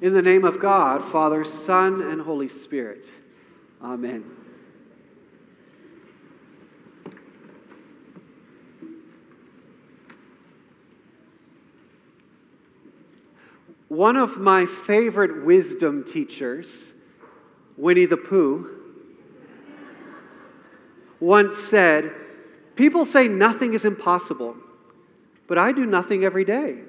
In the name of God, Father, Son, and Holy Spirit. Amen. One of my favorite wisdom teachers, Winnie the Pooh, once said, People say nothing is impossible, but I do nothing every day.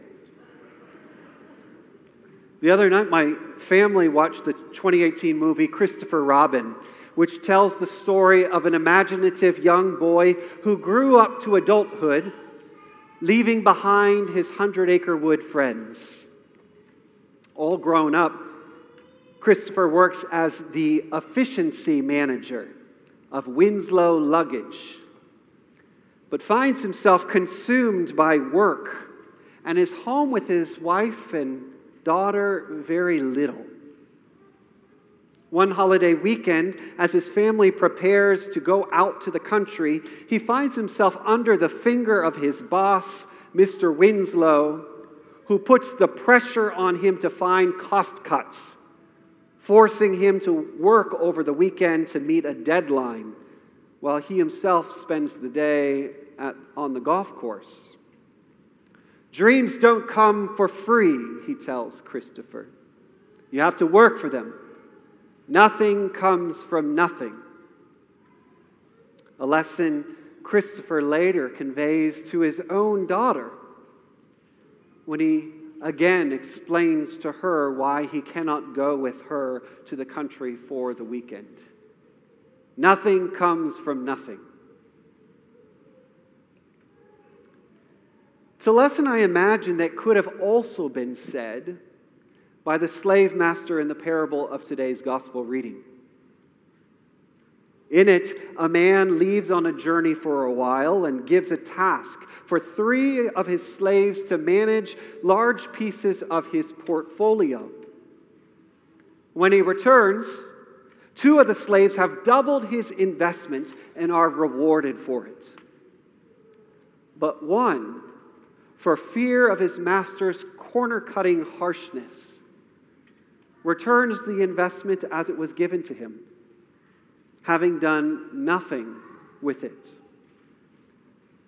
The other night, my family watched the 2018 movie Christopher Robin, which tells the story of an imaginative young boy who grew up to adulthood, leaving behind his hundred acre wood friends. All grown up, Christopher works as the efficiency manager of Winslow Luggage, but finds himself consumed by work and is home with his wife and daughter very little. One holiday weekend, as his family prepares to go out to the country, he finds himself under the finger of his boss, Mr. Winslow, who puts the pressure on him to find cost cuts, forcing him to work over the weekend to meet a deadline, while he himself spends the day at, on the golf course. Dreams don't come for free, he tells Christopher. You have to work for them. Nothing comes from nothing. A lesson Christopher later conveys to his own daughter when he again explains to her why he cannot go with her to the country for the weekend. Nothing comes from nothing. It's a lesson I imagine that could have also been said by the slave master in the parable of today's gospel reading. In it, a man leaves on a journey for a while and gives a task for three of his slaves to manage large pieces of his portfolio. When he returns, two of the slaves have doubled his investment and are rewarded for it. But one for fear of his master's corner cutting harshness, returns the investment as it was given to him, having done nothing with it.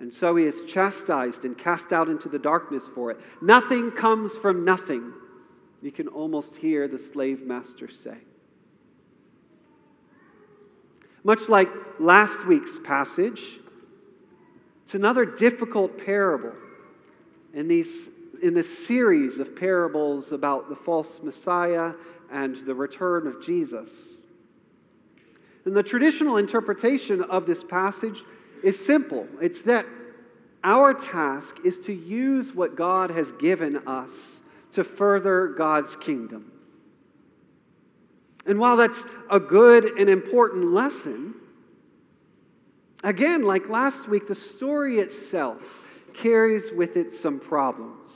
And so he is chastised and cast out into the darkness for it. Nothing comes from nothing. You can almost hear the slave master say. Much like last week's passage, it's another difficult parable in, these, in this series of parables about the false Messiah and the return of Jesus. And the traditional interpretation of this passage is simple it's that our task is to use what God has given us to further God's kingdom. And while that's a good and important lesson, again, like last week, the story itself carries with it some problems.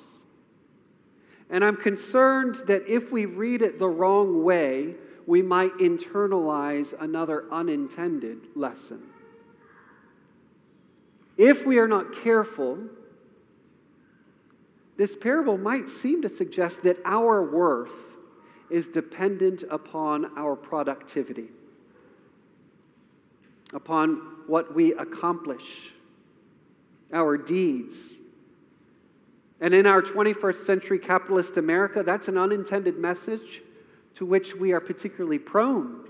And I'm concerned that if we read it the wrong way, we might internalize another unintended lesson. If we are not careful, this parable might seem to suggest that our worth is dependent upon our productivity, upon what we accomplish our deeds. And in our 21st century capitalist America, that's an unintended message to which we are particularly prone.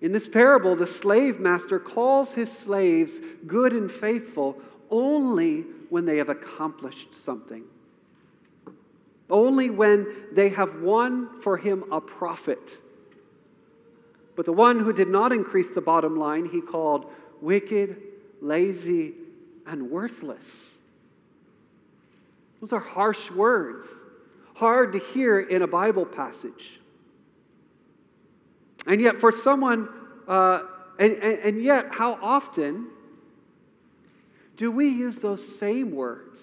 In this parable, the slave master calls his slaves good and faithful only when they have accomplished something, only when they have won for him a profit. But the one who did not increase the bottom line, he called wicked, lazy, and worthless. Those are harsh words, hard to hear in a Bible passage. And yet, for someone, uh, and, and, and yet, how often do we use those same words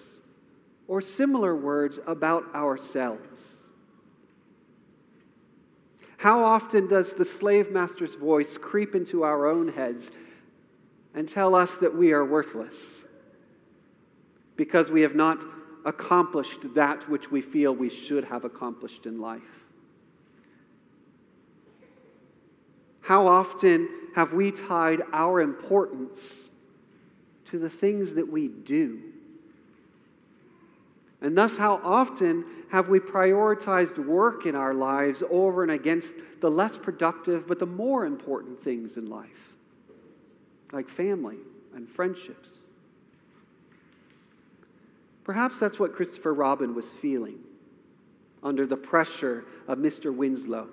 or similar words about ourselves? How often does the slave master's voice creep into our own heads and tell us that we are worthless because we have not accomplished that which we feel we should have accomplished in life? How often have we tied our importance to the things that we do? And thus, how often have we prioritized work in our lives over and against the less productive but the more important things in life, like family and friendships? Perhaps that's what Christopher Robin was feeling under the pressure of Mr. Winslow.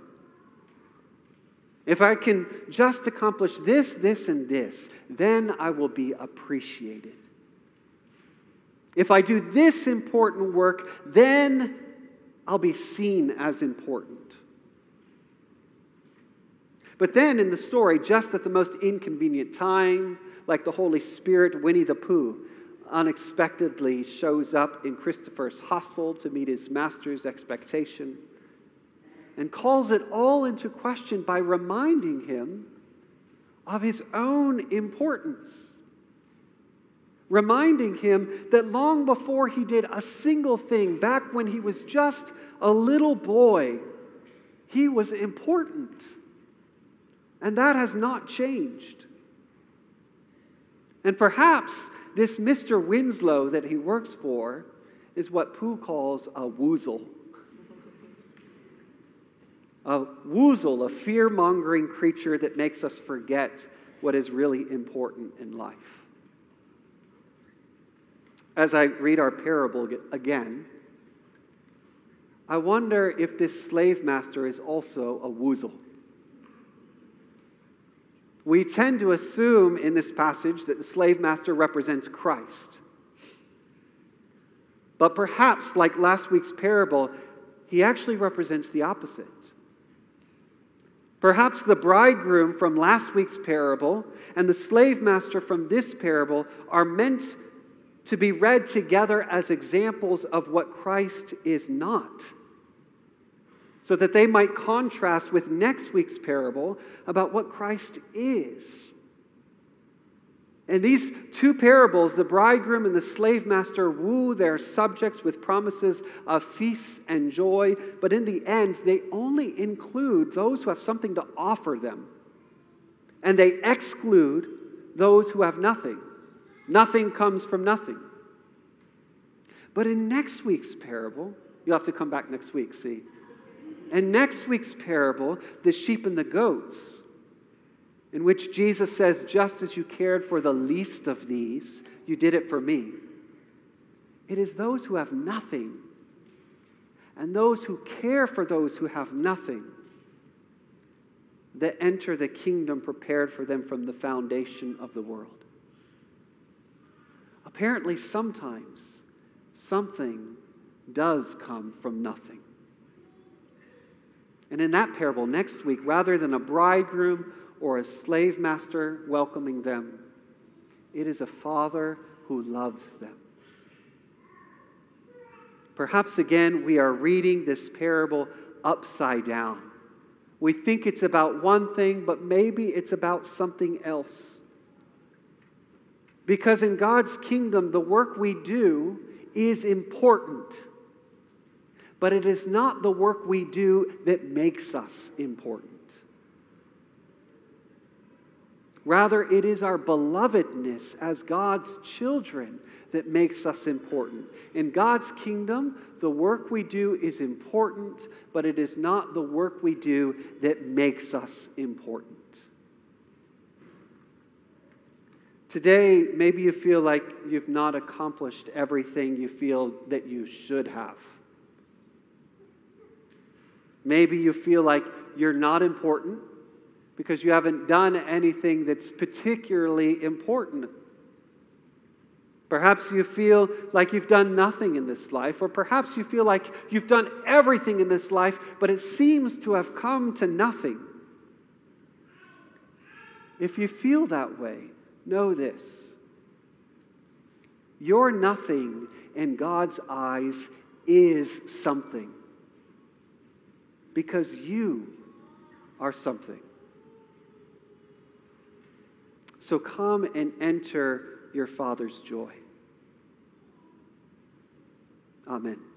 If I can just accomplish this, this, and this, then I will be appreciated. If I do this important work, then I'll be seen as important. But then in the story, just at the most inconvenient time, like the Holy Spirit, Winnie the Pooh, unexpectedly shows up in Christopher's hostel to meet his master's expectation and calls it all into question by reminding him of his own importance. Reminding him that long before he did a single thing, back when he was just a little boy, he was important. And that has not changed. And perhaps this Mr. Winslow that he works for is what Pooh calls a woozle a woozle, a fear mongering creature that makes us forget what is really important in life. As I read our parable again, I wonder if this slave master is also a woozle. We tend to assume in this passage that the slave master represents Christ. But perhaps, like last week's parable, he actually represents the opposite. Perhaps the bridegroom from last week's parable and the slave master from this parable are meant to be read together as examples of what Christ is not, so that they might contrast with next week's parable about what Christ is. In these two parables, the bridegroom and the slave master woo their subjects with promises of feasts and joy, but in the end, they only include those who have something to offer them. And they exclude those who have nothing. Nothing comes from nothing. But in next week's parable, you'll have to come back next week, see. In next week's parable, the sheep and the goats, in which Jesus says, Just as you cared for the least of these, you did it for me. It is those who have nothing and those who care for those who have nothing that enter the kingdom prepared for them from the foundation of the world. Apparently, sometimes something does come from nothing. And in that parable next week, rather than a bridegroom or a slave master welcoming them. It is a father who loves them. Perhaps again, we are reading this parable upside down. We think it's about one thing, but maybe it's about something else. Because in God's kingdom, the work we do is important. But it is not the work we do that makes us important. Rather, it is our belovedness as God's children that makes us important. In God's kingdom, the work we do is important, but it is not the work we do that makes us important. Today, maybe you feel like you've not accomplished everything you feel that you should have. Maybe you feel like you're not important because you haven't done anything that's particularly important. Perhaps you feel like you've done nothing in this life, or perhaps you feel like you've done everything in this life, but it seems to have come to nothing. If you feel that way, know this your nothing in God's eyes is something because you are something. So come and enter your Father's joy. Amen.